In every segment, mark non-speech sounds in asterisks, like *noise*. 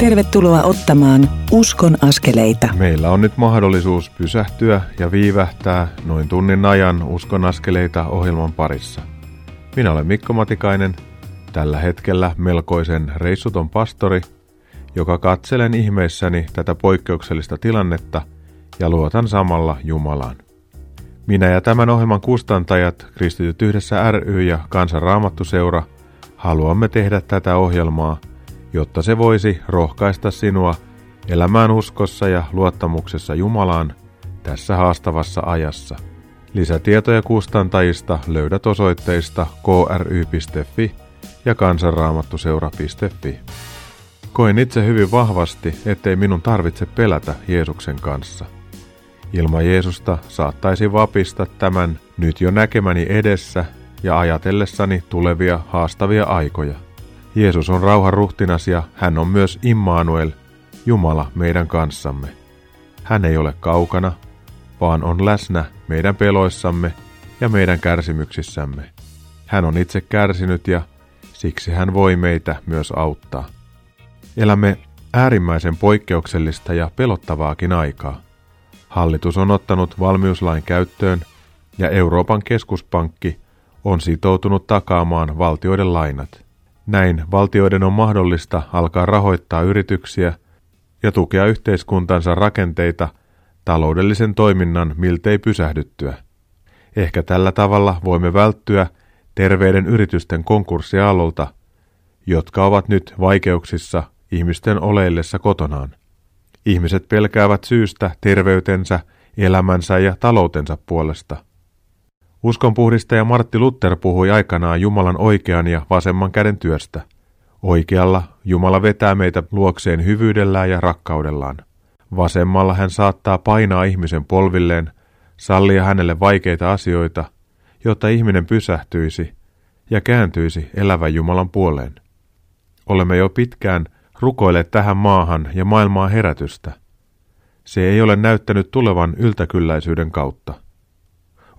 Tervetuloa ottamaan Uskon askeleita. Meillä on nyt mahdollisuus pysähtyä ja viivähtää noin tunnin ajan Uskon askeleita ohjelman parissa. Minä olen Mikko Matikainen, tällä hetkellä melkoisen reissuton pastori, joka katselen ihmeissäni tätä poikkeuksellista tilannetta ja luotan samalla Jumalaan. Minä ja tämän ohjelman kustantajat, Kristityt yhdessä ry ja Kansan Raamattuseura, haluamme tehdä tätä ohjelmaa – jotta se voisi rohkaista sinua elämään uskossa ja luottamuksessa Jumalaan tässä haastavassa ajassa. Lisätietoja kustantajista löydät osoitteista kry.fi ja kansanraamattuseura.fi. Koen itse hyvin vahvasti, ettei minun tarvitse pelätä Jeesuksen kanssa. Ilman Jeesusta saattaisi vapista tämän nyt jo näkemäni edessä ja ajatellessani tulevia haastavia aikoja – Jeesus on rauhan ruhtinas ja hän on myös Immanuel, Jumala meidän kanssamme. Hän ei ole kaukana, vaan on läsnä meidän peloissamme ja meidän kärsimyksissämme. Hän on itse kärsinyt ja siksi hän voi meitä myös auttaa. Elämme äärimmäisen poikkeuksellista ja pelottavaakin aikaa. Hallitus on ottanut valmiuslain käyttöön ja Euroopan keskuspankki on sitoutunut takaamaan valtioiden lainat – näin valtioiden on mahdollista alkaa rahoittaa yrityksiä ja tukea yhteiskuntansa rakenteita taloudellisen toiminnan miltei pysähdyttyä. Ehkä tällä tavalla voimme välttyä terveiden yritysten konkurssiaalolta, jotka ovat nyt vaikeuksissa ihmisten oleillessa kotonaan. Ihmiset pelkäävät syystä terveytensä, elämänsä ja taloutensa puolesta – Uskonpuhdistaja Martti Luther puhui aikanaan Jumalan oikean ja vasemman käden työstä. Oikealla Jumala vetää meitä luokseen hyvyydellään ja rakkaudellaan. Vasemmalla hän saattaa painaa ihmisen polvilleen, sallia hänelle vaikeita asioita, jotta ihminen pysähtyisi ja kääntyisi elävän Jumalan puoleen. Olemme jo pitkään rukoilleet tähän maahan ja maailmaan herätystä. Se ei ole näyttänyt tulevan yltäkylläisyyden kautta.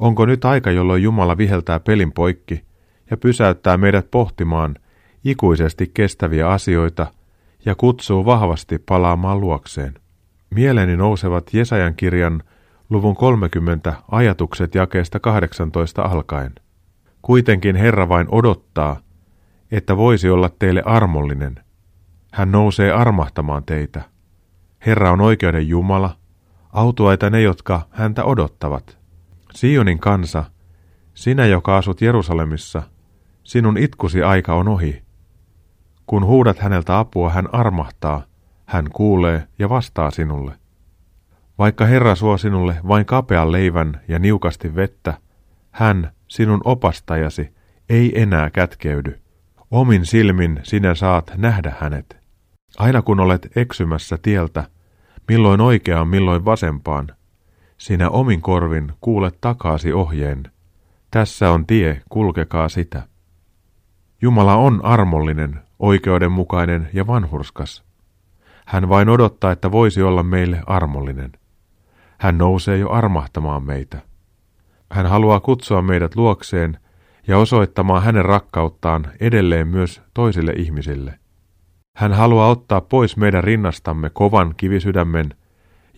Onko nyt aika, jolloin Jumala viheltää pelin poikki ja pysäyttää meidät pohtimaan ikuisesti kestäviä asioita ja kutsuu vahvasti palaamaan luokseen? Mieleeni nousevat Jesajan kirjan luvun 30 ajatukset jakeesta 18 alkaen. Kuitenkin Herra vain odottaa, että voisi olla teille armollinen. Hän nousee armahtamaan teitä. Herra on oikeuden Jumala, autuaita ne, jotka häntä odottavat. Sionin kansa, sinä joka asut Jerusalemissa, sinun itkusi aika on ohi. Kun huudat häneltä apua, hän armahtaa, hän kuulee ja vastaa sinulle. Vaikka Herra suo sinulle vain kapean leivän ja niukasti vettä, hän, sinun opastajasi, ei enää kätkeydy. Omin silmin sinä saat nähdä hänet. Aina kun olet eksymässä tieltä, milloin oikeaan, milloin vasempaan, sinä omin korvin kuulet takaasi ohjeen. Tässä on tie, kulkekaa sitä. Jumala on armollinen, oikeudenmukainen ja vanhurskas. Hän vain odottaa, että voisi olla meille armollinen. Hän nousee jo armahtamaan meitä. Hän haluaa kutsua meidät luokseen ja osoittamaan hänen rakkauttaan edelleen myös toisille ihmisille. Hän haluaa ottaa pois meidän rinnastamme kovan kivisydämen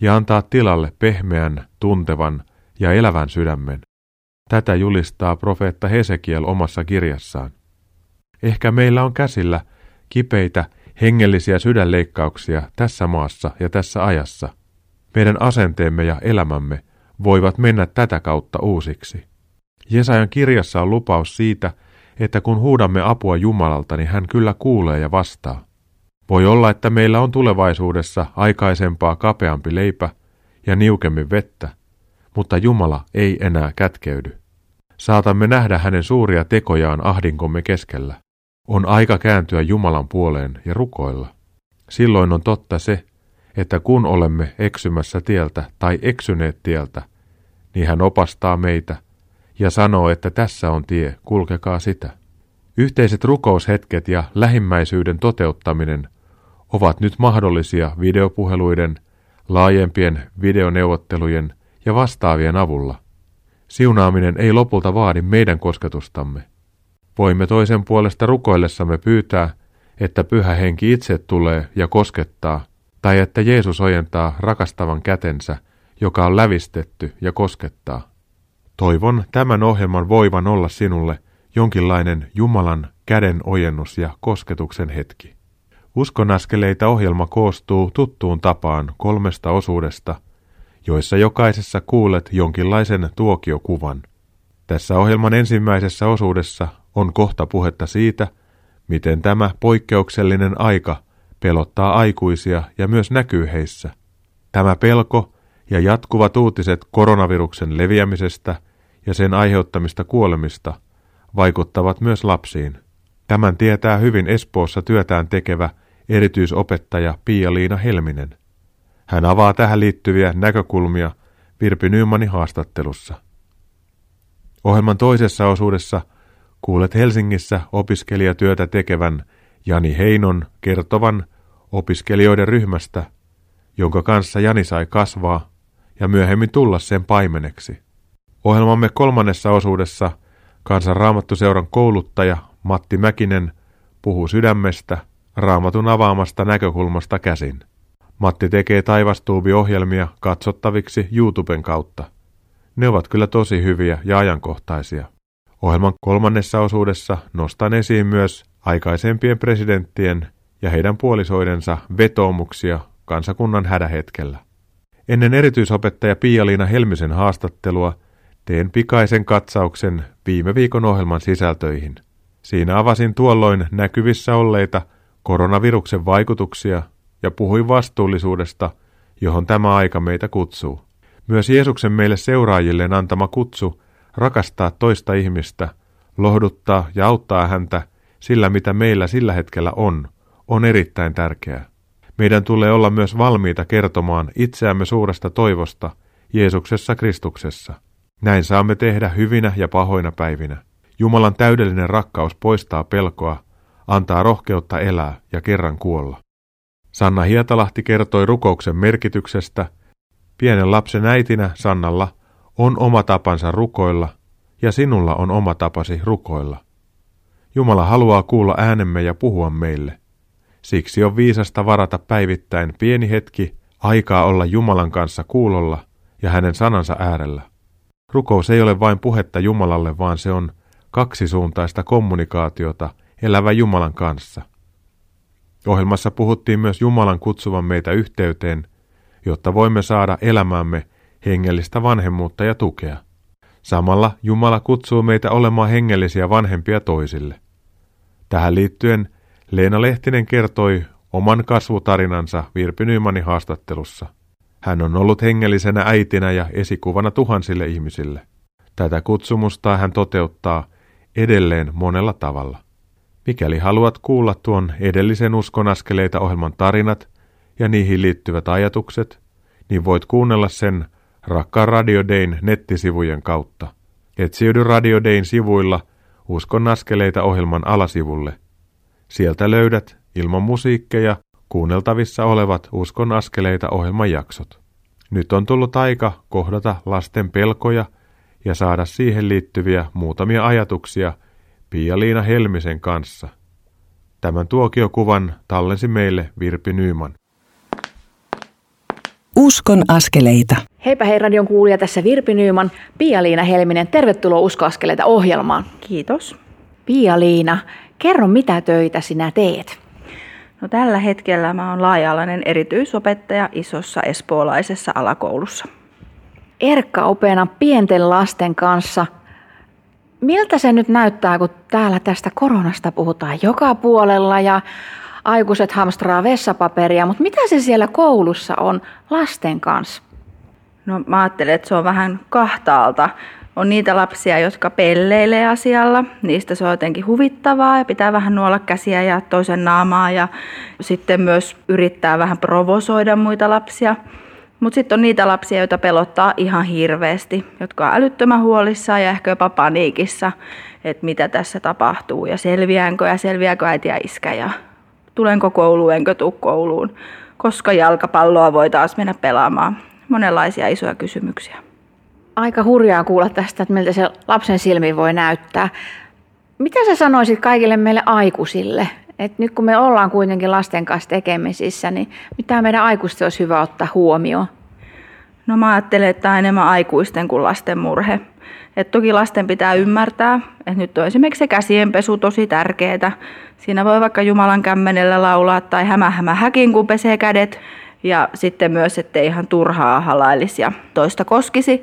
ja antaa tilalle pehmeän, tuntevan ja elävän sydämen. Tätä julistaa profeetta Hesekiel omassa kirjassaan. Ehkä meillä on käsillä kipeitä, hengellisiä sydänleikkauksia tässä maassa ja tässä ajassa. Meidän asenteemme ja elämämme voivat mennä tätä kautta uusiksi. Jesajan kirjassa on lupaus siitä, että kun huudamme apua Jumalalta, niin hän kyllä kuulee ja vastaa. Voi olla, että meillä on tulevaisuudessa aikaisempaa kapeampi leipä ja niukemmin vettä, mutta Jumala ei enää kätkeydy. Saatamme nähdä hänen suuria tekojaan ahdinkomme keskellä. On aika kääntyä Jumalan puoleen ja rukoilla. Silloin on totta se, että kun olemme eksymässä tieltä tai eksyneet tieltä, niin hän opastaa meitä ja sanoo, että tässä on tie, kulkekaa sitä. Yhteiset rukoushetket ja lähimmäisyyden toteuttaminen ovat nyt mahdollisia videopuheluiden, laajempien videoneuvottelujen ja vastaavien avulla. Siunaaminen ei lopulta vaadi meidän kosketustamme. Voimme toisen puolesta rukoillessamme pyytää, että pyhä henki itse tulee ja koskettaa, tai että Jeesus ojentaa rakastavan kätensä, joka on lävistetty ja koskettaa. Toivon tämän ohjelman voivan olla sinulle jonkinlainen Jumalan käden ojennus ja kosketuksen hetki. Uskonaskeleita ohjelma koostuu tuttuun tapaan kolmesta osuudesta, joissa jokaisessa kuulet jonkinlaisen tuokiokuvan. Tässä ohjelman ensimmäisessä osuudessa on kohta puhetta siitä, miten tämä poikkeuksellinen aika pelottaa aikuisia ja myös näkyy heissä. Tämä pelko ja jatkuvat uutiset koronaviruksen leviämisestä ja sen aiheuttamista kuolemista vaikuttavat myös lapsiin. Tämän tietää hyvin Espoossa työtään tekevä erityisopettaja Pia-Liina Helminen. Hän avaa tähän liittyviä näkökulmia Virpi Nymanin haastattelussa. Ohjelman toisessa osuudessa kuulet Helsingissä opiskelijatyötä tekevän Jani Heinon kertovan opiskelijoiden ryhmästä, jonka kanssa Jani sai kasvaa ja myöhemmin tulla sen paimeneksi. Ohjelmamme kolmannessa osuudessa Kansanraamattuseuran kouluttaja Matti Mäkinen puhuu sydämestä raamatun avaamasta näkökulmasta käsin. Matti tekee taivastuubi-ohjelmia katsottaviksi YouTuben kautta. Ne ovat kyllä tosi hyviä ja ajankohtaisia. Ohjelman kolmannessa osuudessa nostan esiin myös aikaisempien presidenttien ja heidän puolisoidensa vetoomuksia kansakunnan hädähetkellä. Ennen erityisopettaja Pia-Liina Helmisen haastattelua teen pikaisen katsauksen viime viikon ohjelman sisältöihin. Siinä avasin tuolloin näkyvissä olleita koronaviruksen vaikutuksia ja puhuin vastuullisuudesta, johon tämä aika meitä kutsuu. Myös Jeesuksen meille seuraajilleen antama kutsu rakastaa toista ihmistä, lohduttaa ja auttaa häntä sillä, mitä meillä sillä hetkellä on, on erittäin tärkeää. Meidän tulee olla myös valmiita kertomaan itseämme suuresta toivosta Jeesuksessa Kristuksessa. Näin saamme tehdä hyvinä ja pahoina päivinä. Jumalan täydellinen rakkaus poistaa pelkoa, antaa rohkeutta elää ja kerran kuolla. Sanna Hietalahti kertoi rukouksen merkityksestä. Pienen lapsen äitinä Sannalla on oma tapansa rukoilla ja sinulla on oma tapasi rukoilla. Jumala haluaa kuulla äänemme ja puhua meille. Siksi on viisasta varata päivittäin pieni hetki aikaa olla Jumalan kanssa kuulolla ja hänen sanansa äärellä. Rukous ei ole vain puhetta Jumalalle, vaan se on kaksisuuntaista kommunikaatiota elävä Jumalan kanssa. Ohjelmassa puhuttiin myös Jumalan kutsuvan meitä yhteyteen, jotta voimme saada elämäämme hengellistä vanhemmuutta ja tukea. Samalla Jumala kutsuu meitä olemaan hengellisiä vanhempia toisille. Tähän liittyen Leena Lehtinen kertoi oman kasvutarinansa Virpi Nymanin haastattelussa. Hän on ollut hengellisenä äitinä ja esikuvana tuhansille ihmisille. Tätä kutsumusta hän toteuttaa edelleen monella tavalla. Mikäli haluat kuulla tuon edellisen uskonaskeleita ohjelman tarinat ja niihin liittyvät ajatukset, niin voit kuunnella sen Rakkaan Radio Dayn nettisivujen kautta. Etsiydy Radio Dayn sivuilla Uskon askeleita ohjelman alasivulle. Sieltä löydät ilman musiikkeja kuunneltavissa olevat Uskon askeleita ohjelman jaksot. Nyt on tullut aika kohdata lasten pelkoja ja saada siihen liittyviä muutamia ajatuksia Pia-Liina Helmisen kanssa. Tämän tuokiokuvan tallensi meille Virpi Nyyman. Uskon askeleita. Heipä hei radion kuulija tässä Virpi Nyyman. Pia-Liina Helminen, tervetuloa Uskoaskeleita ohjelmaan. Kiitos. Pia-Liina, kerro mitä töitä sinä teet? No, tällä hetkellä mä oon laaja-alainen erityisopettaja isossa espoolaisessa alakoulussa. Erkka-opena pienten lasten kanssa. Miltä se nyt näyttää, kun täällä tästä koronasta puhutaan joka puolella ja aikuiset hamstraa vessapaperia, mutta mitä se siellä koulussa on lasten kanssa? No mä ajattelen, että se on vähän kahtaalta. On niitä lapsia, jotka pelleilee asialla. Niistä se on jotenkin huvittavaa ja pitää vähän nuolla käsiä ja toisen naamaa ja sitten myös yrittää vähän provosoida muita lapsia. Mutta sitten on niitä lapsia, joita pelottaa ihan hirveästi, jotka on älyttömän huolissaan ja ehkä jopa paniikissa, että mitä tässä tapahtuu ja selviäänkö ja selviääkö äiti ja iskä ja tulenko kouluun, enkö tuu kouluun, koska jalkapalloa voi taas mennä pelaamaan. Monenlaisia isoja kysymyksiä. Aika hurjaa kuulla tästä, että miltä se lapsen silmi voi näyttää. Mitä sä sanoisit kaikille meille aikuisille, Et nyt kun me ollaan kuitenkin lasten kanssa tekemisissä, niin mitä meidän aikuisten olisi hyvä ottaa huomioon? No mä ajattelen, että tämä on enemmän aikuisten kuin lasten murhe. Et toki lasten pitää ymmärtää, että nyt on esimerkiksi se käsienpesu tosi tärkeää. Siinä voi vaikka Jumalan kämmenellä laulaa tai hämä hämä häkin, kun pesee kädet. Ja sitten myös, ettei ihan turhaa halailisi ja toista koskisi.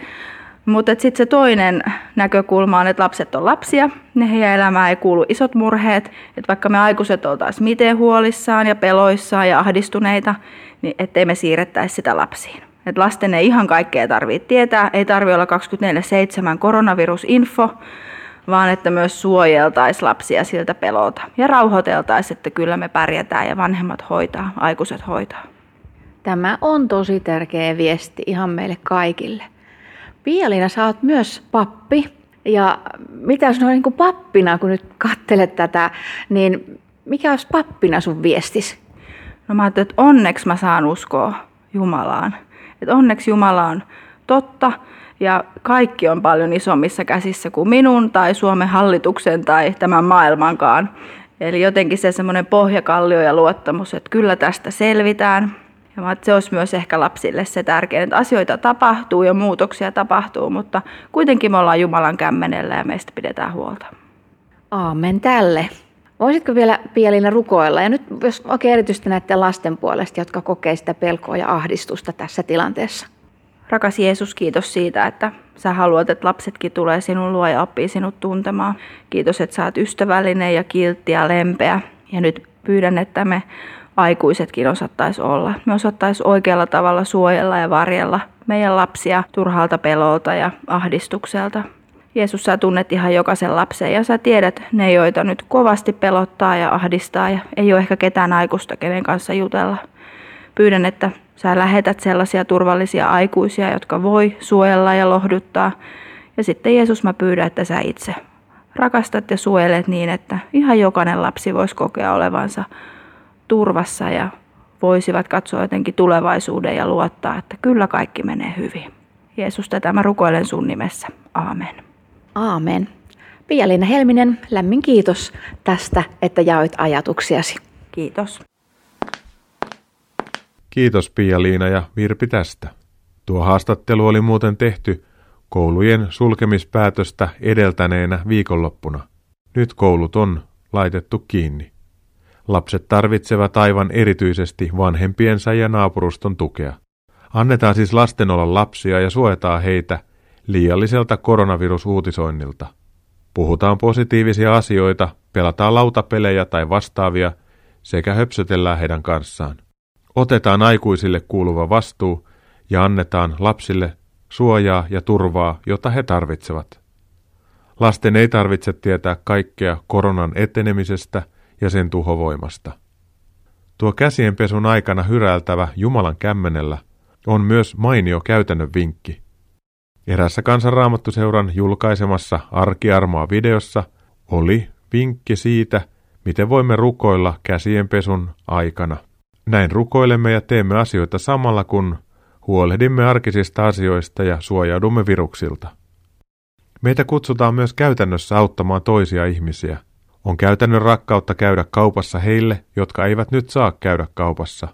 Mutta sitten se toinen näkökulma on, että lapset on lapsia, ne heidän elämään ei kuulu isot murheet. Että vaikka me aikuiset oltaisiin miten huolissaan ja peloissaan ja ahdistuneita, niin ettei me siirrettäisi sitä lapsiin. Et lasten ei ihan kaikkea tarvitse tietää, ei tarvitse olla 24-7 koronavirusinfo, vaan että myös suojeltaisiin lapsia siltä pelolta ja rauhoiteltaisiin, että kyllä me pärjätään ja vanhemmat hoitaa, aikuiset hoitaa. Tämä on tosi tärkeä viesti ihan meille kaikille. Pielina, sä oot myös pappi. Ja mitä jos noin niin pappina, kun nyt katselet tätä, niin mikä olisi pappina sun viestis? No mä ajattelin, että onneksi mä saan uskoa Jumalaan. Että onneksi Jumala on totta ja kaikki on paljon isommissa käsissä kuin minun tai Suomen hallituksen tai tämän maailmankaan. Eli jotenkin se semmoinen pohjakallio ja luottamus, että kyllä tästä selvitään. Ja että se olisi myös ehkä lapsille se tärkein, että asioita tapahtuu ja muutoksia tapahtuu, mutta kuitenkin me ollaan Jumalan kämmenellä ja meistä pidetään huolta. Aamen tälle. Voisitko vielä Pielina rukoilla, ja nyt jos oikein erityisesti näiden lasten puolesta, jotka kokee sitä pelkoa ja ahdistusta tässä tilanteessa? Rakas Jeesus, kiitos siitä, että sä haluat, että lapsetkin tulee sinun luo ja oppii sinut tuntemaan. Kiitos, että sä oot ystävällinen ja kiltti ja lempeä. Ja nyt pyydän, että me aikuisetkin osattais olla. Me osattais oikealla tavalla suojella ja varjella meidän lapsia turhalta pelolta ja ahdistukselta. Jeesus, sä tunnet ihan jokaisen lapsen ja sä tiedät ne, joita nyt kovasti pelottaa ja ahdistaa ja ei ole ehkä ketään aikuista, kenen kanssa jutella. Pyydän, että sä lähetät sellaisia turvallisia aikuisia, jotka voi suojella ja lohduttaa. Ja sitten Jeesus, mä pyydän, että sä itse rakastat ja suojelet niin, että ihan jokainen lapsi voisi kokea olevansa turvassa ja voisivat katsoa jotenkin tulevaisuuden ja luottaa, että kyllä kaikki menee hyvin. Jeesus, tätä mä rukoilen sun nimessä. Aamen. Aamen. Pia-Liina Helminen, lämmin kiitos tästä, että jaoit ajatuksiasi. Kiitos. Kiitos Pia-Liina ja Virpi tästä. Tuo haastattelu oli muuten tehty koulujen sulkemispäätöstä edeltäneenä viikonloppuna. Nyt koulut on laitettu kiinni. Lapset tarvitsevat aivan erityisesti vanhempiensa ja naapuruston tukea. Annetaan siis lasten olla lapsia ja suojataan heitä liialliselta koronavirusuutisoinnilta. Puhutaan positiivisia asioita, pelataan lautapelejä tai vastaavia sekä höpsötellään heidän kanssaan. Otetaan aikuisille kuuluva vastuu ja annetaan lapsille suojaa ja turvaa, jota he tarvitsevat. Lasten ei tarvitse tietää kaikkea koronan etenemisestä ja sen tuhovoimasta. Tuo käsienpesun aikana hyräiltävä Jumalan kämmenellä on myös mainio käytännön vinkki. Erässä kansanraamattuseuran julkaisemassa Arkiarmoa videossa oli vinkki siitä, miten voimme rukoilla käsienpesun aikana. Näin rukoilemme ja teemme asioita samalla kun huolehdimme arkisista asioista ja suojaudumme viruksilta. Meitä kutsutaan myös käytännössä auttamaan toisia ihmisiä. On käytännön rakkautta käydä kaupassa heille, jotka eivät nyt saa käydä kaupassa.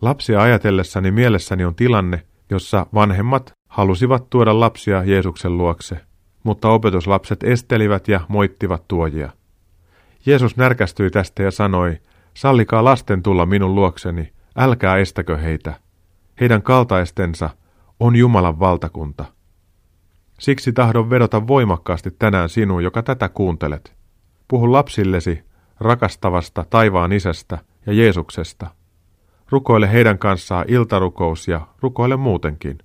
Lapsia ajatellessani mielessäni on tilanne, jossa vanhemmat halusivat tuoda lapsia Jeesuksen luokse, mutta opetuslapset estelivät ja moittivat tuojia. Jeesus närkästyi tästä ja sanoi, sallikaa lasten tulla minun luokseni, älkää estäkö heitä. Heidän kaltaistensa on Jumalan valtakunta. Siksi tahdon vedota voimakkaasti tänään sinuun, joka tätä kuuntelet. Puhu lapsillesi rakastavasta taivaan isästä ja Jeesuksesta. Rukoile heidän kanssaan iltarukous ja rukoile muutenkin.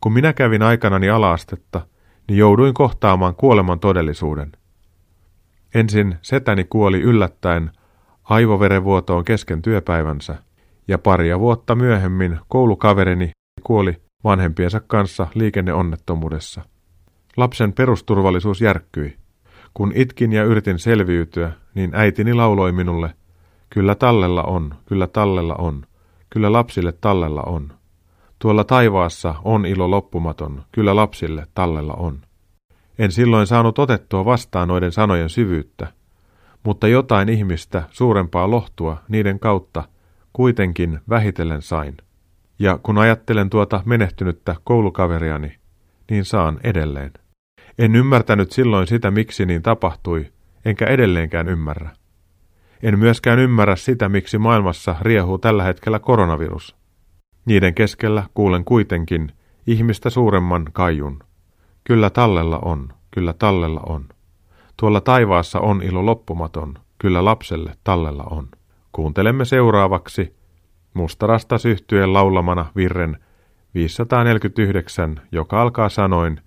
Kun minä kävin aikanani alaastetta, niin jouduin kohtaamaan kuoleman todellisuuden. Ensin setäni kuoli yllättäen aivoverenvuotoon kesken työpäivänsä, ja paria vuotta myöhemmin koulukaverini kuoli vanhempiensa kanssa liikenneonnettomuudessa. Lapsen perusturvallisuus järkkyi. Kun itkin ja yritin selviytyä, niin äitini lauloi minulle, kyllä tallella on, kyllä tallella on, kyllä lapsille tallella on. Tuolla taivaassa on ilo loppumaton, kyllä lapsille tallella on. En silloin saanut otettua vastaan noiden sanojen syvyyttä, mutta jotain ihmistä suurempaa lohtua niiden kautta kuitenkin vähitellen sain. Ja kun ajattelen tuota menehtynyttä koulukaveriani, niin saan edelleen. En ymmärtänyt silloin sitä, miksi niin tapahtui, enkä edelleenkään ymmärrä. En myöskään ymmärrä sitä, miksi maailmassa riehuu tällä hetkellä koronavirus. Niiden keskellä kuulen kuitenkin ihmistä suuremman kajun. Kyllä tallella on, kyllä tallella on. Tuolla taivaassa on ilo loppumaton, kyllä lapselle tallella on. Kuuntelemme seuraavaksi mustarasta syhtyen laulamana virren 549, joka alkaa sanoin,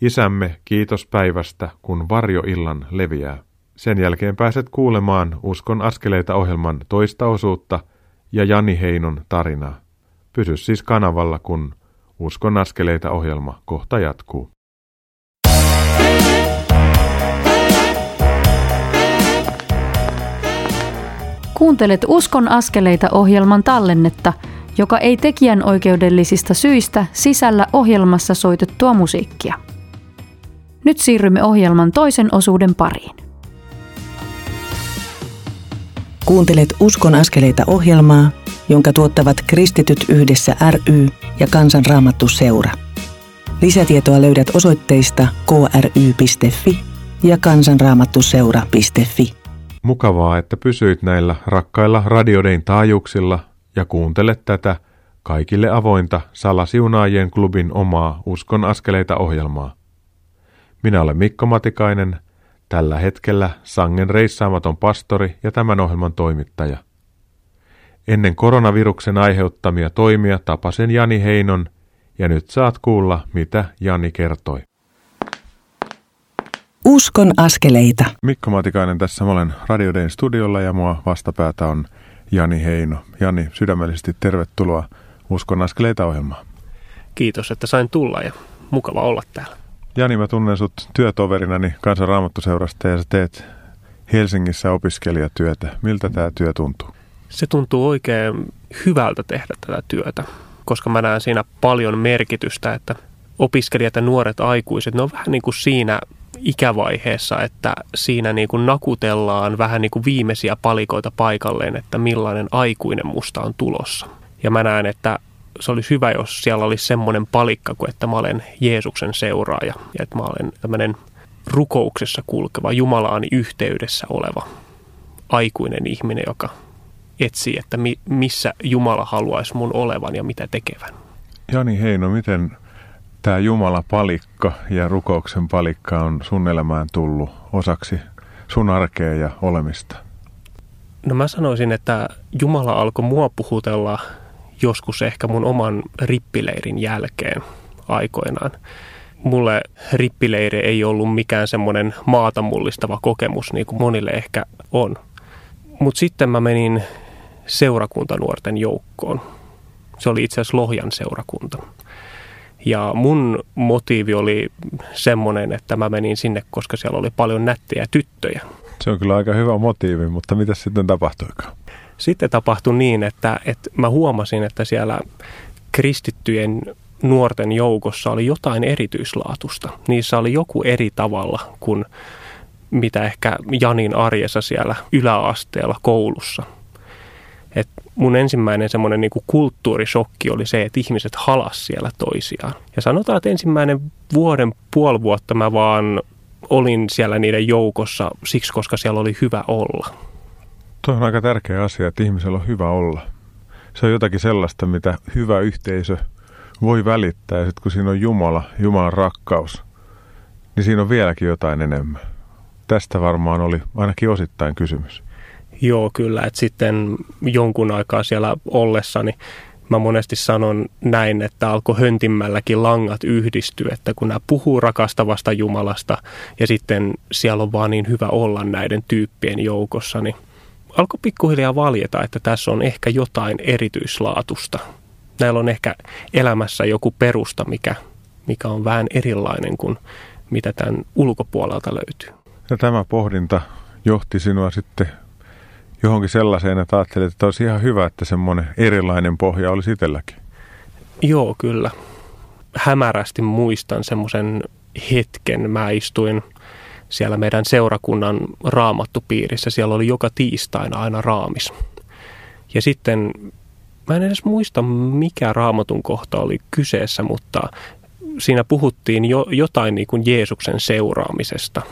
Isämme, kiitos päivästä, kun varjo illan leviää. Sen jälkeen pääset kuulemaan Uskon askeleita ohjelman toista osuutta ja Jani Heinon tarinaa. Pysy siis kanavalla, kun Uskon askeleita ohjelma kohta jatkuu. Kuuntelet Uskon askeleita ohjelman tallennetta, joka ei tekijän oikeudellisista syistä sisällä ohjelmassa soitettua musiikkia. Nyt siirrymme ohjelman toisen osuuden pariin. Kuuntelet Uskon askeleita ohjelmaa, jonka tuottavat Kristityt yhdessä ry ja Kansanraamattu seura. Lisätietoa löydät osoitteista kry.fi ja kansanraamattuseura.fi. Mukavaa, että pysyit näillä rakkailla radiodein taajuuksilla ja kuuntelet tätä kaikille avointa Salasiunaajien klubin omaa Uskon askeleita ohjelmaa. Minä olen Mikko Matikainen, tällä hetkellä Sangen reissaamaton pastori ja tämän ohjelman toimittaja. Ennen koronaviruksen aiheuttamia toimia tapasin Jani Heinon ja nyt saat kuulla, mitä Jani kertoi. Uskon askeleita. Mikko Matikainen tässä, mä olen Radiodein studiolla ja mua vastapäätä on Jani Heino. Jani, sydämellisesti tervetuloa Uskon askeleita ohjelmaan. Kiitos, että sain tulla ja mukava olla täällä. Jani, mä tunnen sut työtoverinani kansanraamattuseurasta ja sä teet Helsingissä opiskelijatyötä. Miltä tämä työ tuntuu? Se tuntuu oikein hyvältä tehdä tätä työtä, koska mä näen siinä paljon merkitystä, että opiskelijat ja nuoret aikuiset, ne on vähän niin kuin siinä ikävaiheessa, että siinä niin kuin nakutellaan vähän niin kuin viimeisiä palikoita paikalleen, että millainen aikuinen musta on tulossa. Ja mä näen, että se olisi hyvä, jos siellä olisi semmoinen palikka kuin, että mä olen Jeesuksen seuraaja ja että mä olen tämmöinen rukouksessa kulkeva, Jumalaani yhteydessä oleva aikuinen ihminen, joka etsii, että mi- missä Jumala haluaisi mun olevan ja mitä tekevän. Jani Heino, miten tämä Jumala palikka ja rukouksen palikka on sun elämään tullut osaksi sun arkea ja olemista? No mä sanoisin, että Jumala alkoi mua puhutella joskus ehkä mun oman rippileirin jälkeen aikoinaan. Mulle rippileiri ei ollut mikään semmoinen maata mullistava kokemus, niin kuin monille ehkä on. Mutta sitten mä menin seurakuntanuorten joukkoon. Se oli itse asiassa Lohjan seurakunta. Ja mun motiivi oli semmoinen, että mä menin sinne, koska siellä oli paljon nättejä tyttöjä. Se on kyllä aika hyvä motiivi, mutta mitä sitten tapahtuikaan? Sitten tapahtui niin, että, että mä huomasin, että siellä kristittyjen nuorten joukossa oli jotain erityislaatusta. Niissä oli joku eri tavalla kuin mitä ehkä Janin arjessa siellä yläasteella koulussa. Et mun ensimmäinen semmoinen niin kulttuurisokki oli se, että ihmiset halas siellä toisiaan. Ja sanotaan, että ensimmäinen vuoden, puoli vuotta mä vaan olin siellä niiden joukossa siksi, koska siellä oli hyvä olla. Tuo on aika tärkeä asia, että ihmisellä on hyvä olla. Se on jotakin sellaista, mitä hyvä yhteisö voi välittää. Ja sitten kun siinä on Jumala, Jumalan rakkaus, niin siinä on vieläkin jotain enemmän. Tästä varmaan oli ainakin osittain kysymys. Joo, kyllä. Että sitten jonkun aikaa siellä ollessani mä monesti sanon näin, että alkoi höntimmälläkin langat yhdistyä, että kun nämä puhuu rakastavasta Jumalasta ja sitten siellä on vaan niin hyvä olla näiden tyyppien joukossa, niin alkoi pikkuhiljaa valjeta, että tässä on ehkä jotain erityislaatusta. Näillä on ehkä elämässä joku perusta, mikä, mikä on vähän erilainen kuin mitä tämän ulkopuolelta löytyy. Ja tämä pohdinta johti sinua sitten johonkin sellaiseen, että ajattelit, että olisi ihan hyvä, että semmoinen erilainen pohja olisi itselläkin. Joo, kyllä. Hämärästi muistan semmoisen hetken. Mä istuin siellä meidän seurakunnan raamattupiirissä. Siellä oli joka tiistaina aina raamis. Ja sitten, mä en edes muista mikä raamatun kohta oli kyseessä, mutta siinä puhuttiin jo, jotain niin kuin Jeesuksen seuraamisesta.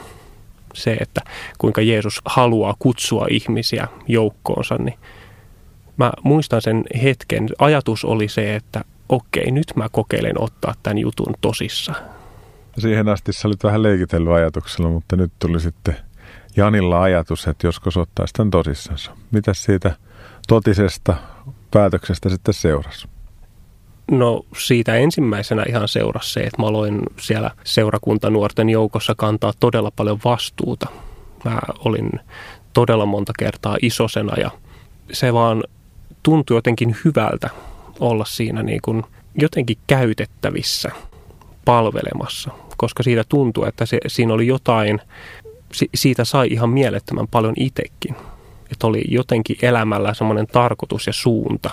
Se, että kuinka Jeesus haluaa kutsua ihmisiä joukkoonsa, niin mä muistan sen hetken. Ajatus oli se, että okei, nyt mä kokeilen ottaa tämän jutun tosissa. Siihen asti sä olit vähän leikitellyt ajatuksella, mutta nyt tuli sitten Janilla ajatus, että joskus ottaisi tämän tosissansa. Mitä siitä totisesta päätöksestä sitten seurasi? No siitä ensimmäisenä ihan seurasi se, että mä aloin siellä seurakuntanuorten joukossa kantaa todella paljon vastuuta. Mä olin todella monta kertaa isosena ja se vaan tuntui jotenkin hyvältä olla siinä niin kuin jotenkin käytettävissä palvelemassa, koska siitä tuntui, että se, siinä oli jotain, siitä sai ihan mielettömän paljon itsekin. Että oli jotenkin elämällä semmoinen tarkoitus ja suunta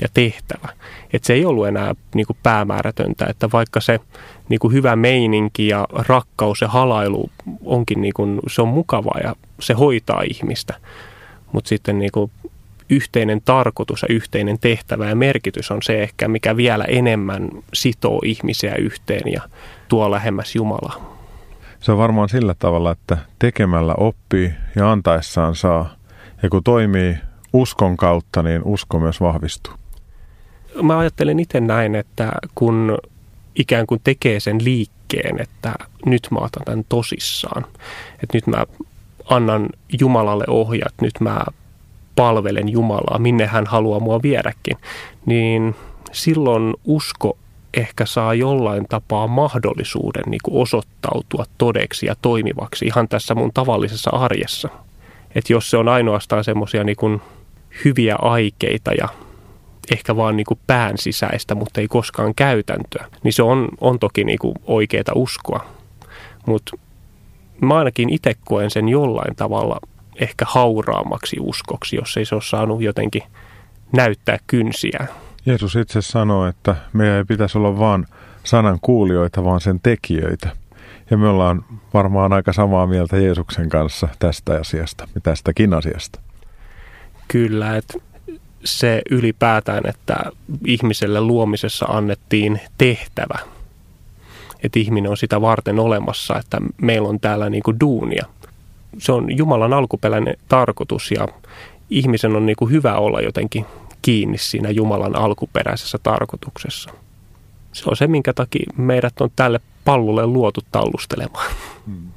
ja tehtävä. Että se ei ollut enää niin kuin päämäärätöntä, että vaikka se niin kuin hyvä meininki ja rakkaus ja halailu onkin niin kuin, se on mukavaa ja se hoitaa ihmistä, mutta sitten niin kuin yhteinen tarkoitus ja yhteinen tehtävä ja merkitys on se ehkä, mikä vielä enemmän sitoo ihmisiä yhteen ja tuo lähemmäs Jumalaa. Se on varmaan sillä tavalla, että tekemällä oppii ja antaessaan saa. Ja kun toimii uskon kautta, niin usko myös vahvistuu. Mä ajattelen itse näin, että kun ikään kuin tekee sen liikkeen, että nyt mä otan tämän tosissaan. Että nyt mä annan Jumalalle ohjat, nyt mä palvelen Jumalaa, minne hän haluaa mua viedäkin, niin silloin usko ehkä saa jollain tapaa mahdollisuuden niin kuin osoittautua todeksi ja toimivaksi ihan tässä mun tavallisessa arjessa. Että jos se on ainoastaan semmoisia niin hyviä aikeita ja ehkä vaan niin kuin pään sisäistä, mutta ei koskaan käytäntöä, niin se on, on toki niin kuin oikeaa uskoa. Mutta mä ainakin itse koen sen jollain tavalla ehkä hauraammaksi uskoksi, jos ei se ole saanut jotenkin näyttää kynsiä. Jeesus itse sanoo, että meidän ei pitäisi olla vain sanan kuulijoita, vaan sen tekijöitä. Ja me ollaan varmaan aika samaa mieltä Jeesuksen kanssa tästä asiasta ja tästäkin asiasta. Kyllä, että se ylipäätään, että ihmiselle luomisessa annettiin tehtävä. Että ihminen on sitä varten olemassa, että meillä on täällä niin kuin duunia – se on Jumalan alkuperäinen tarkoitus ja ihmisen on niin kuin hyvä olla jotenkin kiinni siinä Jumalan alkuperäisessä tarkoituksessa. Se on se, minkä takia meidät on tälle pallulle luotu tallustelemaan. Hmm.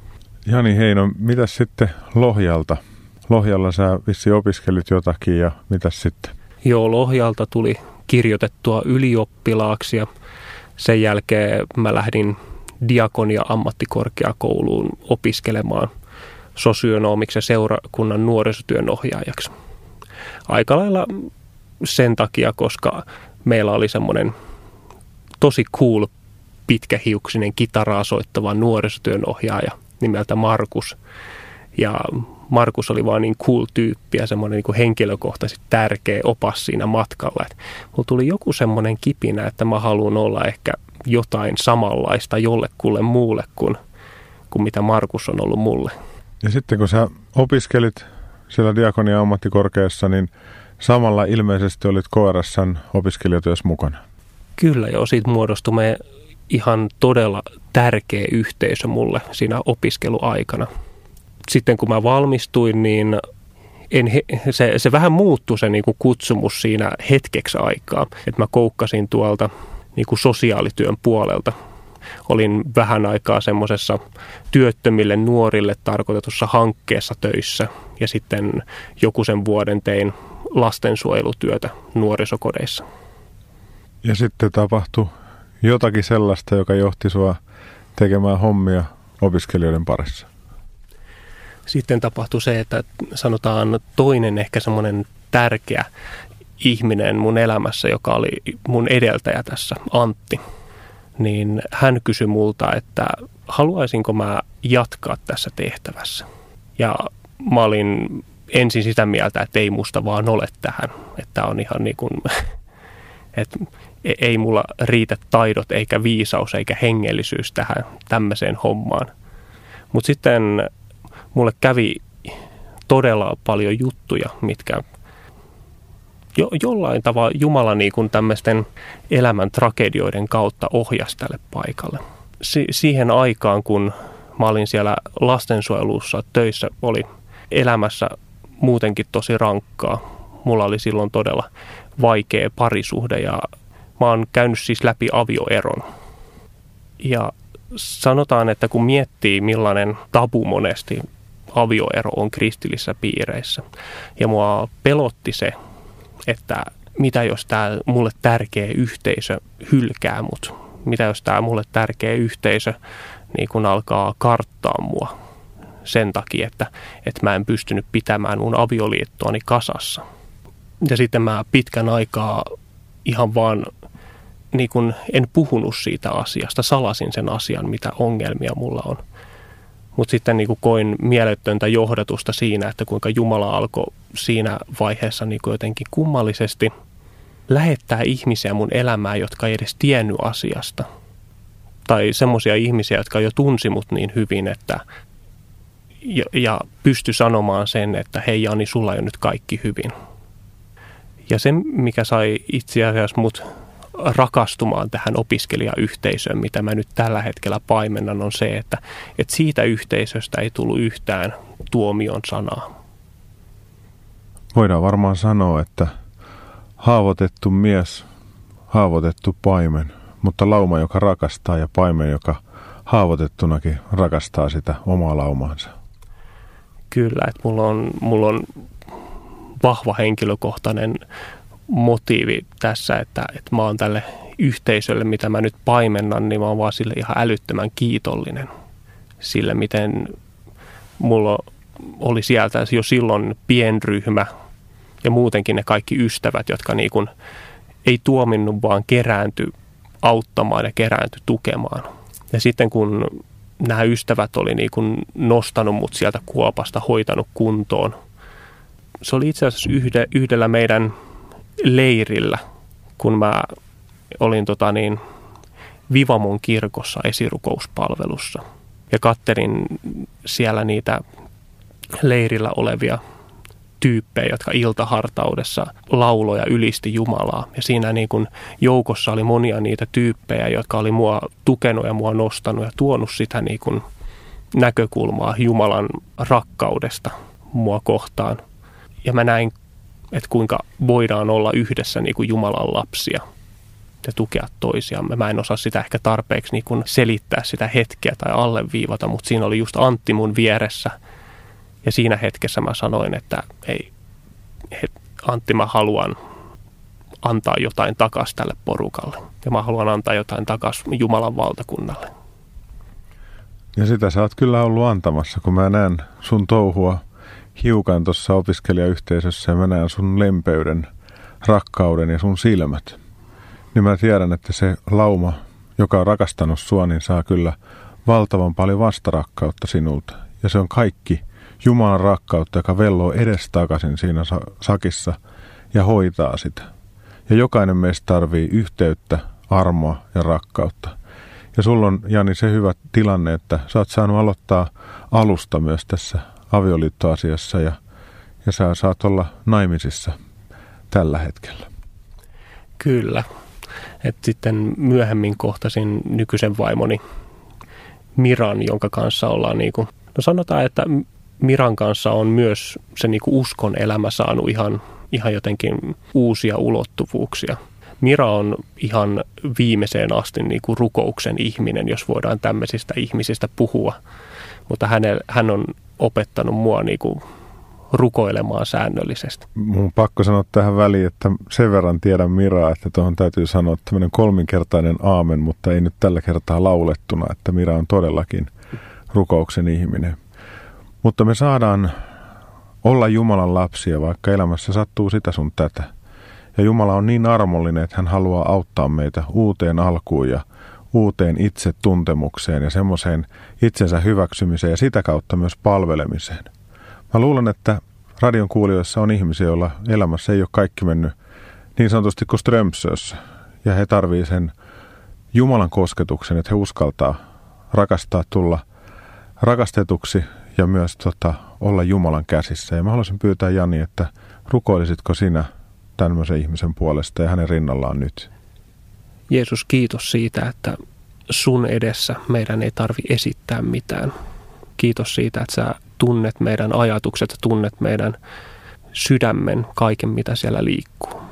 Jani Heino, mitä sitten Lohjalta? Lohjalla sä vissi opiskelit jotakin ja mitä sitten? Joo, Lohjalta tuli kirjoitettua ylioppilaaksi ja sen jälkeen mä lähdin diakonia ammattikorkeakouluun opiskelemaan – sosionomiksi ja seurakunnan nuorisotyön ohjaajaksi. Aika lailla sen takia, koska meillä oli semmoinen tosi cool pitkähiuksinen kitaraa soittava nuorisotyön ohjaaja nimeltä Markus. Ja Markus oli vaan niin cool tyyppi ja semmoinen niin henkilökohtaisesti tärkeä opas siinä matkalla. Et mulla tuli joku semmoinen kipinä, että mä haluan olla ehkä jotain samanlaista jollekulle muulle kuin, kuin mitä Markus on ollut mulle. Ja sitten kun sä opiskelit siellä Diakonia ammattikorkeassa, niin samalla ilmeisesti olit KRSn opiskelijatyössä mukana. Kyllä joo, siitä muodostui me ihan todella tärkeä yhteisö mulle siinä opiskeluaikana. Sitten kun mä valmistuin, niin en he, se, se vähän muuttui se niin kuin kutsumus siinä hetkeksi aikaa. Että mä koukkasin tuolta niin kuin sosiaalityön puolelta olin vähän aikaa semmoisessa työttömille nuorille tarkoitetussa hankkeessa töissä ja sitten joku sen vuoden tein lastensuojelutyötä nuorisokodeissa. Ja sitten tapahtui jotakin sellaista, joka johti sua tekemään hommia opiskelijoiden parissa. Sitten tapahtui se, että sanotaan toinen ehkä semmoinen tärkeä ihminen mun elämässä, joka oli mun edeltäjä tässä, Antti – niin hän kysyi multa, että haluaisinko mä jatkaa tässä tehtävässä. Ja mä olin ensin sitä mieltä, että ei musta vaan ole tähän. Että on ihan niin kuin, *laughs* että e- ei mulla riitä taidot eikä viisaus eikä hengellisyys tähän tämmöiseen hommaan. Mutta sitten mulle kävi todella paljon juttuja, mitkä jo, jollain tavalla Jumala niin kuin tämmöisten elämän tragedioiden kautta ohjasi tälle paikalle. Si- siihen aikaan, kun mä olin siellä lastensuojelussa töissä, oli elämässä muutenkin tosi rankkaa. Mulla oli silloin todella vaikea parisuhde ja mä oon käynyt siis läpi avioeron. Ja sanotaan, että kun miettii millainen tabu monesti avioero on kristillisissä piireissä. Ja mua pelotti se, että mitä jos tämä mulle tärkeä yhteisö hylkää mut. Mitä jos tämä mulle tärkeä yhteisö niin kun alkaa karttaa mua sen takia, että, että mä en pystynyt pitämään mun avioliittoani kasassa. Ja sitten mä pitkän aikaa ihan vaan niin kun en puhunut siitä asiasta, salasin sen asian, mitä ongelmia mulla on. Mutta sitten niin koin mieletöntä johdatusta siinä, että kuinka Jumala alkoi siinä vaiheessa niin jotenkin kummallisesti lähettää ihmisiä mun elämään, jotka ei edes tiennyt asiasta. Tai semmoisia ihmisiä, jotka jo tunsi mut niin hyvin, että ja, ja pysty sanomaan sen, että hei Jani, sulla on nyt kaikki hyvin. Ja se, mikä sai itse asiassa mut rakastumaan tähän opiskelijayhteisöön, mitä mä nyt tällä hetkellä paimennan, on se, että, että siitä yhteisöstä ei tullut yhtään tuomion sanaa. Voidaan varmaan sanoa, että haavoitettu mies, haavoitettu paimen, mutta lauma, joka rakastaa ja paimen, joka haavoitettunakin rakastaa sitä omaa laumaansa. Kyllä, että mulla on, mulla on vahva henkilökohtainen motiivi tässä, että, että mä oon tälle yhteisölle, mitä mä nyt paimennan, niin mä oon vaan sille ihan älyttömän kiitollinen sille, miten mulla oli sieltä jo silloin pienryhmä ja muutenkin ne kaikki ystävät, jotka niin kuin ei tuominnut, vaan kerääntyi auttamaan ja kerääntyi tukemaan. Ja sitten kun nämä ystävät oli niin kuin nostanut mut sieltä kuopasta, hoitanut kuntoon, se oli itse asiassa yhde, yhdellä meidän leirillä, kun mä olin tota niin, Vivamon kirkossa esirukouspalvelussa. Ja katterin siellä niitä leirillä olevia tyyppejä, jotka iltahartaudessa lauloja ylisti Jumalaa. Ja siinä niin kuin joukossa oli monia niitä tyyppejä, jotka oli mua tukenut ja mua nostanut ja tuonut sitä niin kuin näkökulmaa Jumalan rakkaudesta mua kohtaan. Ja mä näin että kuinka voidaan olla yhdessä niin kuin Jumalan lapsia ja tukea toisiamme. Mä en osaa sitä ehkä tarpeeksi niin kuin selittää sitä hetkeä tai alleviivata, mutta siinä oli just Antti mun vieressä. Ja siinä hetkessä mä sanoin, että ei, Antti mä haluan antaa jotain takas tälle porukalle. Ja mä haluan antaa jotain takas Jumalan valtakunnalle. Ja sitä sä oot kyllä ollut antamassa, kun mä näen sun touhua – hiukan tuossa opiskelijayhteisössä ja mä näen sun lempeyden, rakkauden ja sun silmät, niin mä tiedän, että se lauma, joka on rakastanut sua, niin saa kyllä valtavan paljon vastarakkautta sinulta. Ja se on kaikki Jumalan rakkautta, joka velloo edestakaisin siinä sakissa ja hoitaa sitä. Ja jokainen meistä tarvii yhteyttä, armoa ja rakkautta. Ja sulla on, Jani, se hyvä tilanne, että sä oot saanut aloittaa alusta myös tässä avioliittoasiassa ja, ja sä saat olla naimisissa tällä hetkellä. Kyllä. Et sitten myöhemmin kohtasin nykyisen vaimoni Miran, jonka kanssa ollaan niin kuin, no sanotaan, että Miran kanssa on myös se niin kuin uskon elämä saanut ihan, ihan jotenkin uusia ulottuvuuksia. Mira on ihan viimeiseen asti niin kuin rukouksen ihminen, jos voidaan tämmöisistä ihmisistä puhua. Mutta hänel, hän on opettanut mua niin kuin rukoilemaan säännöllisesti. Mun pakko sanoa tähän väliin, että sen verran tiedän Miraa, että tuohon täytyy sanoa tämmöinen kolminkertainen aamen, mutta ei nyt tällä kertaa laulettuna, että Mira on todellakin rukouksen ihminen. Mutta me saadaan olla Jumalan lapsia, vaikka elämässä sattuu sitä sun tätä. Ja Jumala on niin armollinen, että hän haluaa auttaa meitä uuteen alkuun ja uuteen itsetuntemukseen ja semmoiseen itsensä hyväksymiseen ja sitä kautta myös palvelemiseen. Mä luulen, että radion kuulijoissa on ihmisiä, joilla elämässä ei ole kaikki mennyt niin sanotusti kuin Strömsössä. Ja he tarvii sen Jumalan kosketuksen, että he uskaltaa rakastaa tulla rakastetuksi ja myös tota, olla Jumalan käsissä. Ja mä haluaisin pyytää Jani, että rukoilisitko sinä tämmöisen ihmisen puolesta ja hänen rinnallaan nyt? Jeesus, kiitos siitä, että sun edessä meidän ei tarvi esittää mitään. Kiitos siitä, että sä tunnet meidän ajatukset, tunnet meidän sydämen, kaiken mitä siellä liikkuu.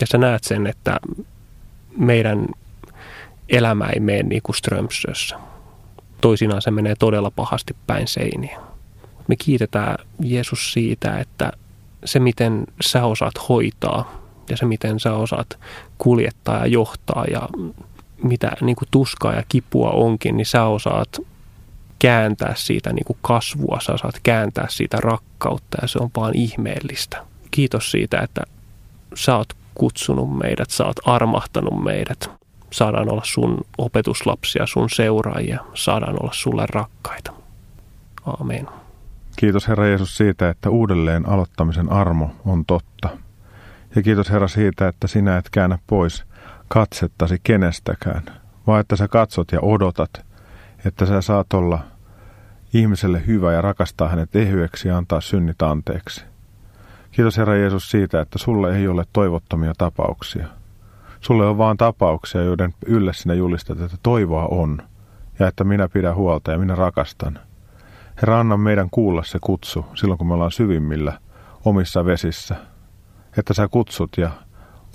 Ja sä näet sen, että meidän elämä ei mene niin kuin Strömsössä. Toisinaan se menee todella pahasti päin seiniä. Me kiitetään Jeesus siitä, että se miten sä osaat hoitaa ja se miten sä osaat kuljettaa ja johtaa ja mitä niin kuin tuskaa ja kipua onkin, niin sä osaat kääntää siitä niin kuin kasvua, sä saat kääntää siitä rakkautta ja se on vaan ihmeellistä. Kiitos siitä, että sä oot kutsunut meidät, sä oot armahtanut meidät. Saadaan olla sun opetuslapsia, sun seuraajia, saadaan olla sulle rakkaita. Aamen. Kiitos Herra Jeesus siitä, että uudelleen aloittamisen armo on totta. Ja kiitos Herra siitä, että sinä et käännä pois katsettasi kenestäkään, vaan että sä katsot ja odotat, että sä saat olla ihmiselle hyvä ja rakastaa hänet ehyeksi ja antaa synnit anteeksi. Kiitos Herra Jeesus siitä, että sulle ei ole toivottomia tapauksia. Sulle on vaan tapauksia, joiden ylle sinä julistat, että toivoa on ja että minä pidän huolta ja minä rakastan. Herra, anna meidän kuulla se kutsu silloin, kun me ollaan syvimmillä omissa vesissä. Että sä kutsut ja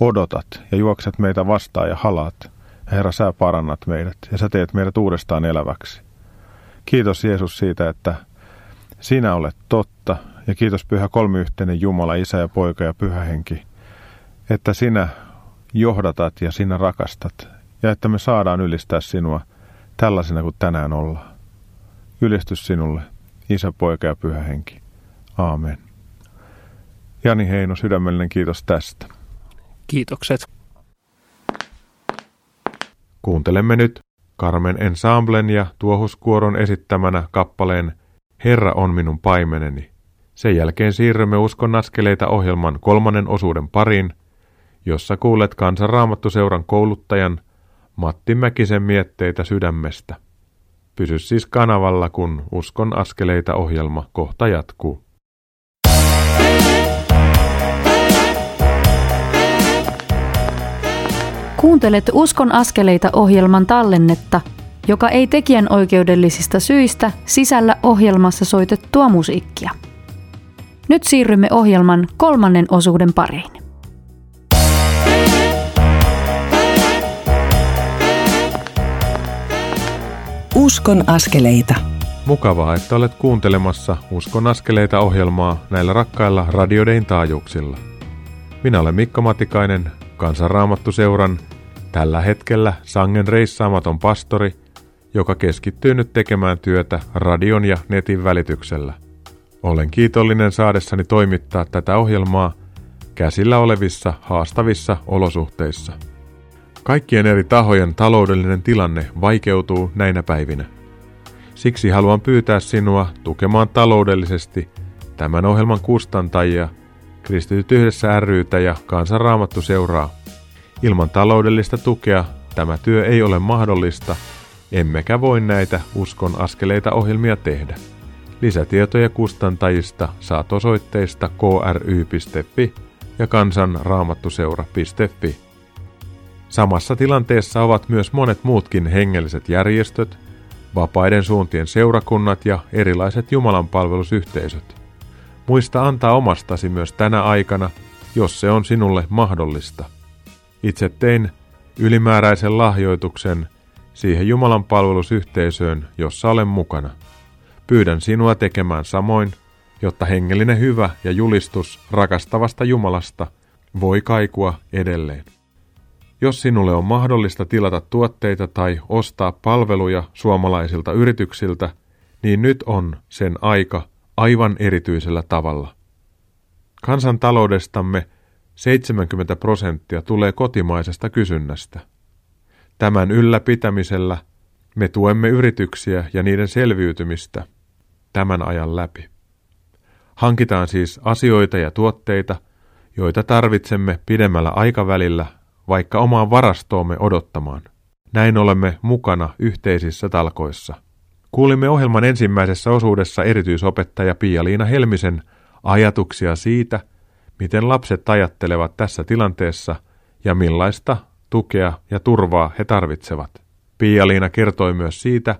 odotat ja juokset meitä vastaan ja halaat. Herra, sä parannat meidät ja sä teet meidät uudestaan eläväksi. Kiitos Jeesus siitä, että sinä olet totta ja kiitos Pyhä Kolmiyhteinen Jumala, Isä ja Poika ja Pyhä Henki, että sinä johdatat ja sinä rakastat ja että me saadaan ylistää sinua tällaisena kuin tänään ollaan. Ylistys sinulle, Isä, Poika ja Pyhä Henki. Aamen. Jani Heino, sydämellinen kiitos tästä. Kiitokset. Kuuntelemme nyt Carmen Ensemblen ja Tuohuskuoron esittämänä kappaleen Herra on minun paimeneni. Sen jälkeen siirrymme Uskon askeleita ohjelman kolmannen osuuden pariin, jossa kuulet kansanraamattuseuran kouluttajan Matti Mäkisen mietteitä sydämestä. Pysy siis kanavalla, kun Uskon askeleita ohjelma kohta jatkuu. Kuuntelet Uskon askeleita ohjelman tallennetta, joka ei tekijän oikeudellisista syistä sisällä ohjelmassa soitettua musiikkia. Nyt siirrymme ohjelman kolmannen osuuden pariin. Uskon askeleita. Mukavaa, että olet kuuntelemassa Uskon askeleita ohjelmaa näillä rakkailla radiodein taajuuksilla. Minä olen Mikko Matikainen, kansanraamattuseuran tällä hetkellä sangen reissaamaton pastori, joka keskittyy nyt tekemään työtä radion ja netin välityksellä. Olen kiitollinen saadessani toimittaa tätä ohjelmaa käsillä olevissa haastavissa olosuhteissa. Kaikkien eri tahojen taloudellinen tilanne vaikeutuu näinä päivinä. Siksi haluan pyytää sinua tukemaan taloudellisesti tämän ohjelman kustantajia, Kristityt yhdessä rytä ja Kansanraamattu seuraa. Ilman taloudellista tukea tämä työ ei ole mahdollista, emmekä voi näitä uskon askeleita ohjelmia tehdä. Lisätietoja kustantajista saat osoitteista kry.fi ja kansanraamattuseura.fi. Samassa tilanteessa ovat myös monet muutkin hengelliset järjestöt, vapaiden suuntien seurakunnat ja erilaiset jumalanpalvelusyhteisöt. Muista antaa omastasi myös tänä aikana, jos se on sinulle mahdollista. Itse tein ylimääräisen lahjoituksen siihen Jumalan palvelusyhteisöön, jossa olen mukana. Pyydän sinua tekemään samoin, jotta hengellinen hyvä ja julistus rakastavasta Jumalasta voi kaikua edelleen. Jos sinulle on mahdollista tilata tuotteita tai ostaa palveluja suomalaisilta yrityksiltä, niin nyt on sen aika aivan erityisellä tavalla. Kansantaloudestamme 70 prosenttia tulee kotimaisesta kysynnästä. Tämän ylläpitämisellä me tuemme yrityksiä ja niiden selviytymistä tämän ajan läpi. Hankitaan siis asioita ja tuotteita, joita tarvitsemme pidemmällä aikavälillä vaikka omaan varastoomme odottamaan. Näin olemme mukana yhteisissä talkoissa. Kuulimme ohjelman ensimmäisessä osuudessa erityisopettaja Pia-Liina Helmisen ajatuksia siitä, miten lapset ajattelevat tässä tilanteessa ja millaista tukea ja turvaa he tarvitsevat. Pia-Liina kertoi myös siitä,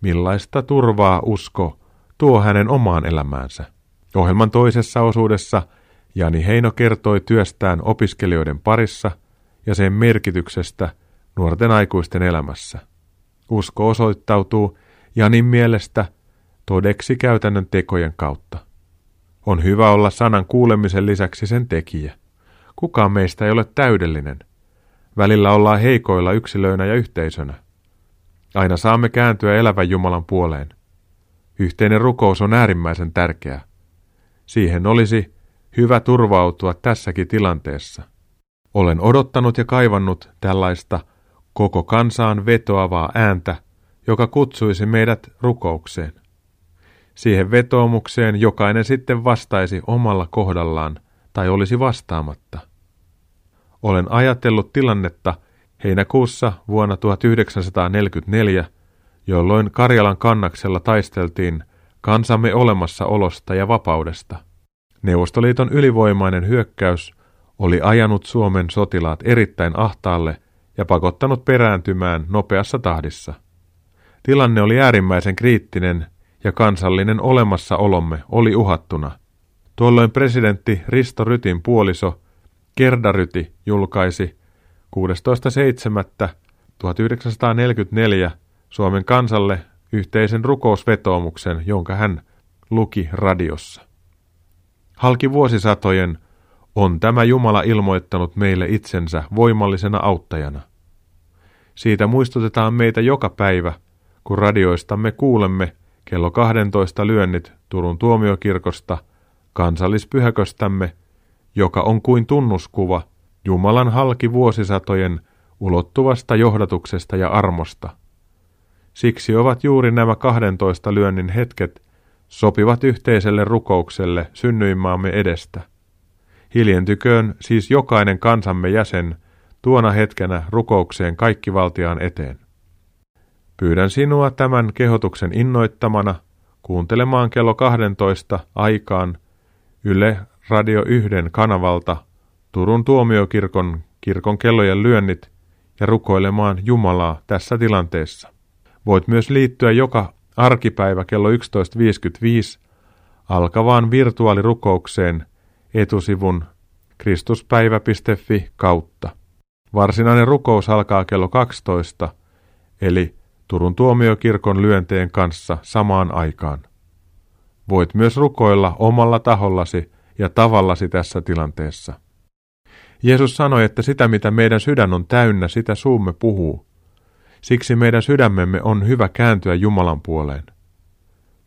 millaista turvaa usko tuo hänen omaan elämäänsä. Ohjelman toisessa osuudessa Jani Heino kertoi työstään opiskelijoiden parissa ja sen merkityksestä nuorten aikuisten elämässä. Usko osoittautuu Janin mielestä todeksi käytännön tekojen kautta. On hyvä olla sanan kuulemisen lisäksi sen tekijä. Kukaan meistä ei ole täydellinen. Välillä ollaan heikoilla yksilöinä ja yhteisönä. Aina saamme kääntyä elävän Jumalan puoleen. Yhteinen rukous on äärimmäisen tärkeää. Siihen olisi hyvä turvautua tässäkin tilanteessa. Olen odottanut ja kaivannut tällaista koko kansaan vetoavaa ääntä, joka kutsuisi meidät rukoukseen. Siihen vetoomukseen jokainen sitten vastaisi omalla kohdallaan tai olisi vastaamatta. Olen ajatellut tilannetta heinäkuussa vuonna 1944, jolloin Karjalan kannaksella taisteltiin kansamme olemassaolosta ja vapaudesta. Neuvostoliiton ylivoimainen hyökkäys oli ajanut Suomen sotilaat erittäin ahtaalle ja pakottanut perääntymään nopeassa tahdissa. Tilanne oli äärimmäisen kriittinen ja kansallinen olemassaolomme oli uhattuna. Tuolloin presidentti Risto Rytin puoliso Gerda Ryti julkaisi 16.7.1944 Suomen kansalle yhteisen rukousvetoomuksen, jonka hän luki radiossa. Halki vuosisatojen on tämä Jumala ilmoittanut meille itsensä voimallisena auttajana. Siitä muistutetaan meitä joka päivä, kun radioistamme kuulemme kello 12 lyönnit Turun tuomiokirkosta, kansallispyhäköstämme, joka on kuin tunnuskuva Jumalan halki vuosisatojen ulottuvasta johdatuksesta ja armosta. Siksi ovat juuri nämä 12 lyönnin hetket sopivat yhteiselle rukoukselle synnyinmaamme edestä. Hiljentyköön siis jokainen kansamme jäsen tuona hetkenä rukoukseen kaikkivaltiaan eteen. Pyydän sinua tämän kehotuksen innoittamana kuuntelemaan kello 12 aikaan Yle Radio 1 kanavalta Turun tuomiokirkon kirkon kellojen lyönnit ja rukoilemaan Jumalaa tässä tilanteessa. Voit myös liittyä joka arkipäivä kello 11.55 alkavaan virtuaalirukoukseen etusivun kristuspäivä.fi kautta. Varsinainen rukous alkaa kello 12, eli Turun tuomiokirkon lyönteen kanssa samaan aikaan. Voit myös rukoilla omalla tahollasi ja tavallasi tässä tilanteessa. Jeesus sanoi, että sitä mitä meidän sydän on täynnä, sitä suumme puhuu. Siksi meidän sydämemme on hyvä kääntyä Jumalan puoleen.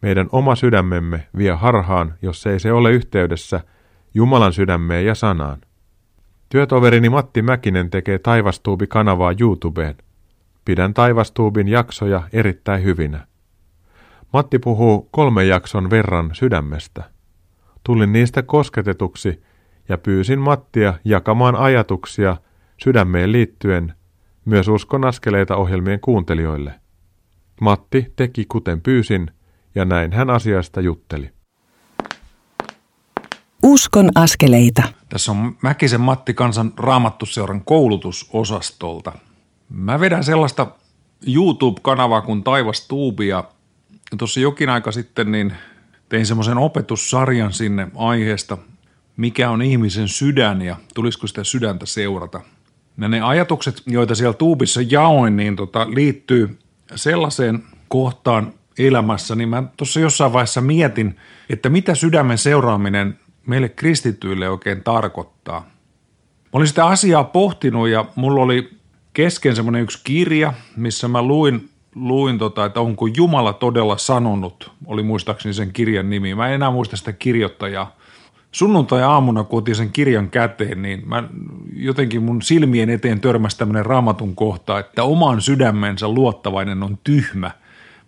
Meidän oma sydämemme vie harhaan, jos ei se ole yhteydessä Jumalan sydämeen ja sanaan. Työtoverini Matti Mäkinen tekee Taivastuubi-kanavaa YouTubeen. Pidän Taivastuubin jaksoja erittäin hyvinä. Matti puhuu kolmen jakson verran sydämestä. Tulin niistä kosketetuksi ja pyysin Mattia jakamaan ajatuksia sydämeen liittyen myös uskon askeleita ohjelmien kuuntelijoille. Matti teki kuten pyysin ja näin hän asiasta jutteli. Uskon askeleita. Tässä on Mäkisen Matti Kansan Raamattuseuran koulutusosastolta. Mä vedän sellaista YouTube-kanavaa kuin Taivas Tuubi ja tuossa jokin aika sitten niin tein semmoisen opetussarjan sinne aiheesta, mikä on ihmisen sydän ja tulisiko sitä sydäntä seurata. Ja ne ajatukset, joita siellä tuubissa jaoin, niin tota, liittyy sellaiseen kohtaan elämässä, niin mä tuossa jossain vaiheessa mietin, että mitä sydämen seuraaminen meille kristityille oikein tarkoittaa. Mä olin sitä asiaa pohtinut ja mulla oli kesken semmoinen yksi kirja, missä mä luin, luin tota, että onko Jumala todella sanonut, oli muistaakseni sen kirjan nimi. Mä en enää muista sitä kirjoittajaa. Sunnuntai-aamuna, kun otin sen kirjan käteen, niin mä jotenkin mun silmien eteen törmäsi tämmöinen raamatun kohta, että omaan sydämensä luottavainen on tyhmä,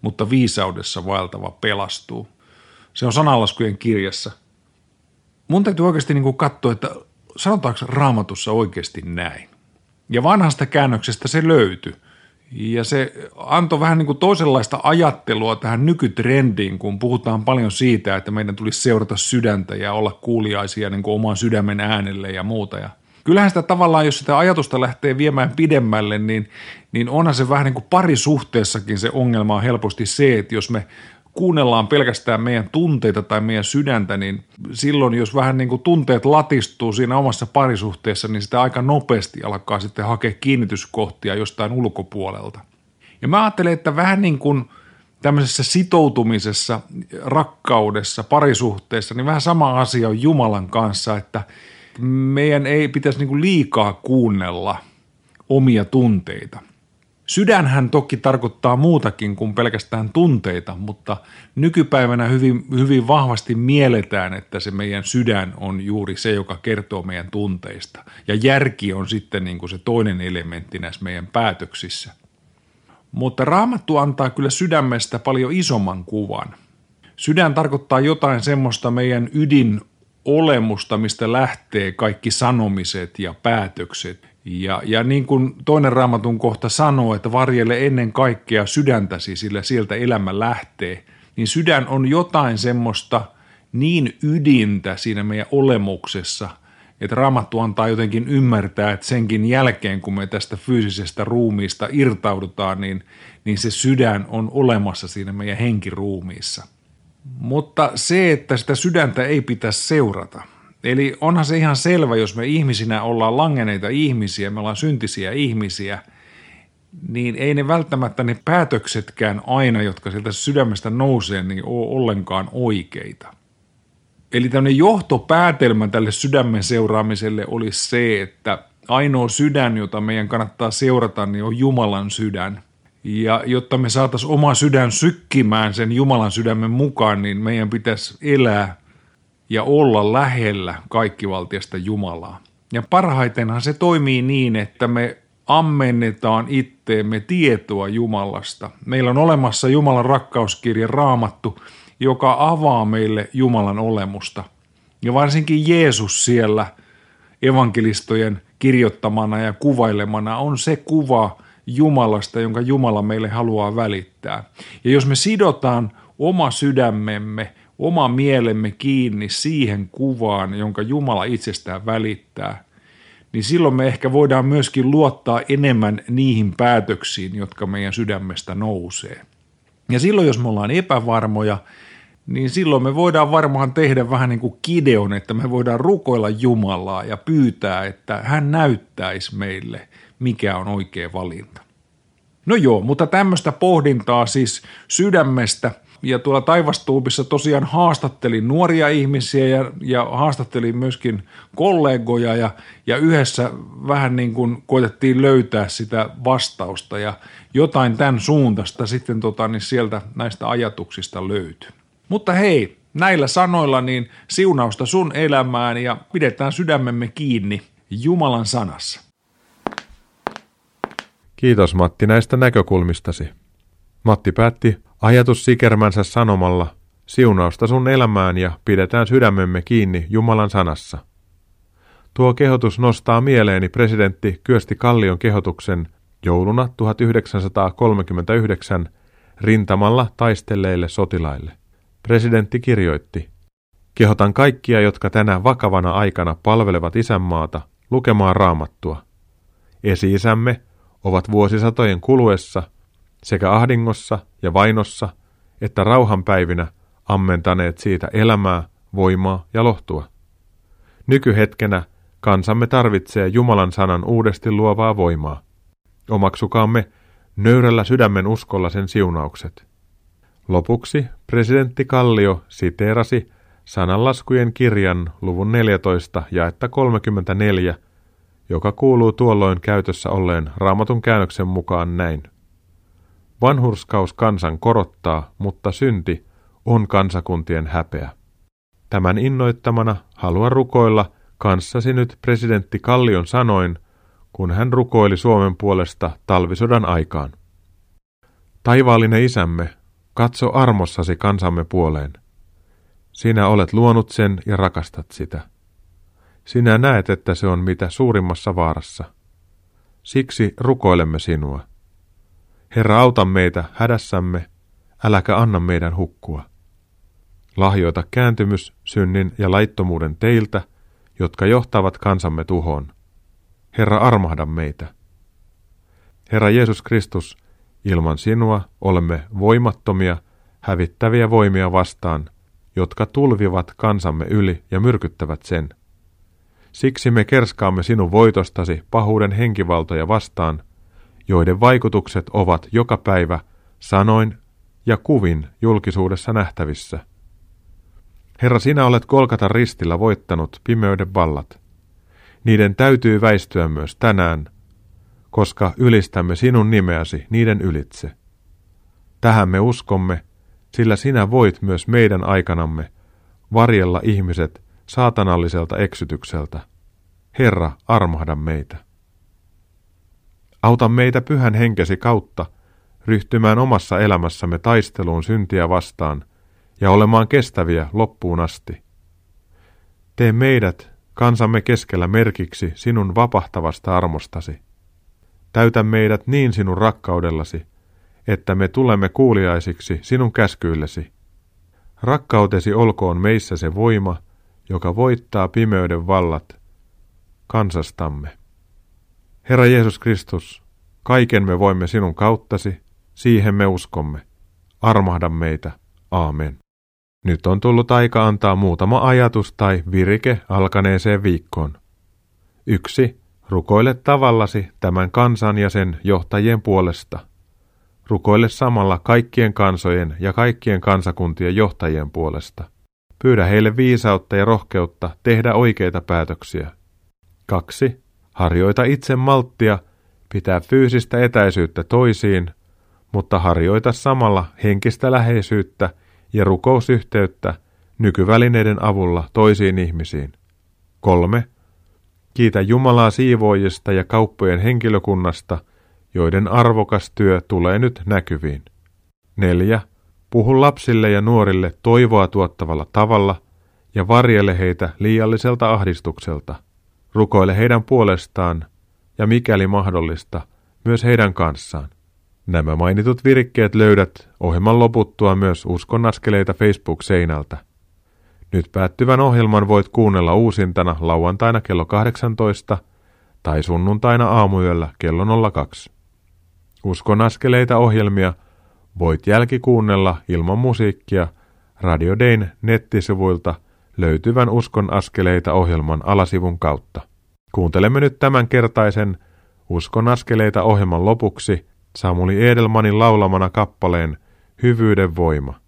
mutta viisaudessa vaeltava pelastuu. Se on sananlaskujen kirjassa. Mun täytyy oikeasti niin kuin katsoa, että sanotaanko raamatussa oikeasti näin. Ja vanhasta käännöksestä se löytyi. Ja se antoi vähän niin kuin toisenlaista ajattelua tähän nykytrendiin, kun puhutaan paljon siitä, että meidän tulisi seurata sydäntä ja olla kuuliaisia niin kuin oman sydämen äänelle ja muuta. Ja kyllähän sitä tavallaan, jos sitä ajatusta lähtee viemään pidemmälle, niin, niin onhan se vähän niin kuin parisuhteessakin se ongelma on helposti se, että jos me kuunnellaan pelkästään meidän tunteita tai meidän sydäntä, niin silloin jos vähän niin kuin tunteet latistuu siinä omassa parisuhteessa, niin sitä aika nopeasti alkaa sitten hakea kiinnityskohtia jostain ulkopuolelta. Ja mä ajattelen, että vähän niin kuin tämmöisessä sitoutumisessa, rakkaudessa, parisuhteessa, niin vähän sama asia on Jumalan kanssa, että meidän ei pitäisi niin kuin liikaa kuunnella omia tunteita – Sydänhän toki tarkoittaa muutakin kuin pelkästään tunteita, mutta nykypäivänä hyvin, hyvin vahvasti mielletään, että se meidän sydän on juuri se, joka kertoo meidän tunteista. Ja järki on sitten niin kuin se toinen elementti näissä meidän päätöksissä. Mutta raamattu antaa kyllä sydämestä paljon isomman kuvan. Sydän tarkoittaa jotain semmoista meidän ydin olemusta, mistä lähtee kaikki sanomiset ja päätökset. Ja, ja niin kuin toinen raamatun kohta sanoo, että varjelle ennen kaikkea sydäntäsi, sillä sieltä elämä lähtee, niin sydän on jotain semmoista niin ydintä siinä meidän olemuksessa, että raamattu antaa jotenkin ymmärtää, että senkin jälkeen, kun me tästä fyysisestä ruumiista irtaudutaan, niin, niin se sydän on olemassa siinä meidän henkiruumiissa. Mutta se, että sitä sydäntä ei pitäisi seurata – Eli onhan se ihan selvä, jos me ihmisinä ollaan langeneita ihmisiä, me ollaan syntisiä ihmisiä, niin ei ne välttämättä ne päätöksetkään aina, jotka sieltä sydämestä nousee, niin ole ollenkaan oikeita. Eli tämmöinen johtopäätelmä tälle sydämen seuraamiselle olisi se, että ainoa sydän, jota meidän kannattaa seurata, niin on Jumalan sydän. Ja jotta me saataisiin oma sydän sykkimään sen Jumalan sydämen mukaan, niin meidän pitäisi elää ja olla lähellä kaikkivaltiasta Jumalaa. Ja parhaitenhan se toimii niin, että me ammennetaan itteemme tietoa Jumalasta. Meillä on olemassa Jumalan rakkauskirja raamattu, joka avaa meille Jumalan olemusta. Ja varsinkin Jeesus siellä evankelistojen kirjoittamana ja kuvailemana on se kuva Jumalasta, jonka Jumala meille haluaa välittää. Ja jos me sidotaan oma sydämemme – oma mielemme kiinni siihen kuvaan, jonka Jumala itsestään välittää, niin silloin me ehkä voidaan myöskin luottaa enemmän niihin päätöksiin, jotka meidän sydämestä nousee. Ja silloin, jos me ollaan epävarmoja, niin silloin me voidaan varmaan tehdä vähän niin kuin kideon, että me voidaan rukoilla Jumalaa ja pyytää, että hän näyttäisi meille, mikä on oikea valinta. No joo, mutta tämmöistä pohdintaa siis sydämestä – ja tuolla Taivastuubissa tosiaan haastattelin nuoria ihmisiä ja, ja haastattelin myöskin kollegoja ja, ja yhdessä vähän niin kuin koitettiin löytää sitä vastausta ja jotain tämän suuntaista sitten tota, niin sieltä näistä ajatuksista löytyi. Mutta hei, näillä sanoilla niin siunausta sun elämään ja pidetään sydämemme kiinni Jumalan sanassa. Kiitos Matti näistä näkökulmistasi. Matti päätti ajatus sikermänsä sanomalla, siunausta sun elämään ja pidetään sydämemme kiinni Jumalan sanassa. Tuo kehotus nostaa mieleeni presidentti Kyösti Kallion kehotuksen jouluna 1939 rintamalla taistelleille sotilaille. Presidentti kirjoitti, Kehotan kaikkia, jotka tänä vakavana aikana palvelevat isänmaata, lukemaan raamattua. Esi-isämme ovat vuosisatojen kuluessa sekä ahdingossa ja vainossa että rauhanpäivinä ammentaneet siitä elämää, voimaa ja lohtua. Nykyhetkenä kansamme tarvitsee Jumalan sanan uudesti luovaa voimaa. Omaksukaamme nöyrällä sydämen uskolla sen siunaukset. Lopuksi presidentti Kallio siteerasi sananlaskujen kirjan luvun 14 jaetta 34, joka kuuluu tuolloin käytössä olleen raamatun käännöksen mukaan näin. Vanhurskaus kansan korottaa, mutta synti on kansakuntien häpeä. Tämän innoittamana haluan rukoilla kanssasi nyt presidentti Kallion sanoin, kun hän rukoili Suomen puolesta talvisodan aikaan. Taivaallinen isämme, katso armossasi kansamme puoleen. Sinä olet luonut sen ja rakastat sitä. Sinä näet, että se on mitä suurimmassa vaarassa. Siksi rukoilemme sinua. Herra, auta meitä hädässämme, äläkä anna meidän hukkua. Lahjoita kääntymys, synnin ja laittomuuden teiltä, jotka johtavat kansamme tuhoon. Herra, armahda meitä. Herra Jeesus Kristus, ilman sinua olemme voimattomia, hävittäviä voimia vastaan, jotka tulvivat kansamme yli ja myrkyttävät sen. Siksi me kerskaamme sinun voitostasi pahuuden henkivaltoja vastaan, joiden vaikutukset ovat joka päivä sanoin ja kuvin julkisuudessa nähtävissä. Herra, sinä olet kolkata ristillä voittanut pimeyden vallat. Niiden täytyy väistyä myös tänään, koska ylistämme sinun nimeäsi niiden ylitse. Tähän me uskomme, sillä sinä voit myös meidän aikanamme varjella ihmiset saatanalliselta eksytykseltä. Herra, armahda meitä. Auta meitä pyhän henkesi kautta ryhtymään omassa elämässämme taisteluun syntiä vastaan ja olemaan kestäviä loppuun asti. Tee meidät kansamme keskellä merkiksi sinun vapahtavasta armostasi. Täytä meidät niin sinun rakkaudellasi, että me tulemme kuuliaisiksi sinun käskyillesi. Rakkautesi olkoon meissä se voima, joka voittaa pimeyden vallat kansastamme. Herra Jeesus Kristus, kaiken me voimme sinun kauttasi, siihen me uskomme. Armahda meitä. Aamen. Nyt on tullut aika antaa muutama ajatus tai virike alkaneeseen viikkoon. Yksi. Rukoile tavallasi tämän kansan ja sen johtajien puolesta. Rukoile samalla kaikkien kansojen ja kaikkien kansakuntien johtajien puolesta. Pyydä heille viisautta ja rohkeutta tehdä oikeita päätöksiä. 2. Harjoita itse malttia, pitää fyysistä etäisyyttä toisiin, mutta harjoita samalla henkistä läheisyyttä ja rukousyhteyttä nykyvälineiden avulla toisiin ihmisiin. 3. Kiitä Jumalaa siivoojista ja kauppojen henkilökunnasta, joiden arvokas työ tulee nyt näkyviin. 4. Puhu lapsille ja nuorille toivoa tuottavalla tavalla ja varjele heitä liialliselta ahdistukselta. Rukoile heidän puolestaan ja mikäli mahdollista, myös heidän kanssaan. Nämä mainitut virikkeet löydät ohjelman loputtua myös Uskon askeleita Facebook-seinältä. Nyt päättyvän ohjelman voit kuunnella uusintana lauantaina kello 18 tai sunnuntaina aamuyöllä kello 02. Uskon askeleita ohjelmia voit jälkikuunnella ilman musiikkia Radio Dayn nettisivuilta löytyvän Uskon askeleita ohjelman alasivun kautta. Kuuntelemme nyt tämän kertaisen Uskon askeleita ohjelman lopuksi Samuli Edelmanin laulamana kappaleen Hyvyyden voima.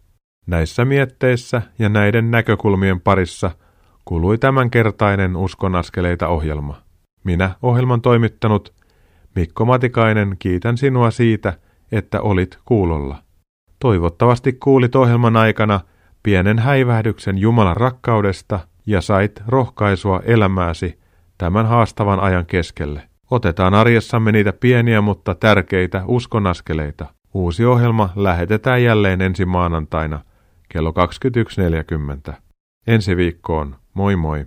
Näissä mietteissä ja näiden näkökulmien parissa kului tämänkertainen Uskon askeleita ohjelma. Minä, ohjelman toimittanut Mikko Matikainen, kiitän sinua siitä, että olit kuulolla. Toivottavasti kuulit ohjelman aikana pienen häivähdyksen Jumalan rakkaudesta ja sait rohkaisua elämääsi tämän haastavan ajan keskelle. Otetaan arjessamme niitä pieniä, mutta tärkeitä uskonaskeleita. Uusi ohjelma lähetetään jälleen ensi maanantaina kello 21.40. Ensi viikkoon. Moi moi!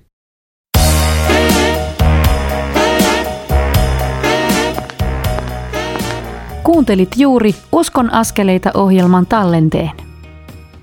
Kuuntelit juuri Uskon askeleita ohjelman tallenteen.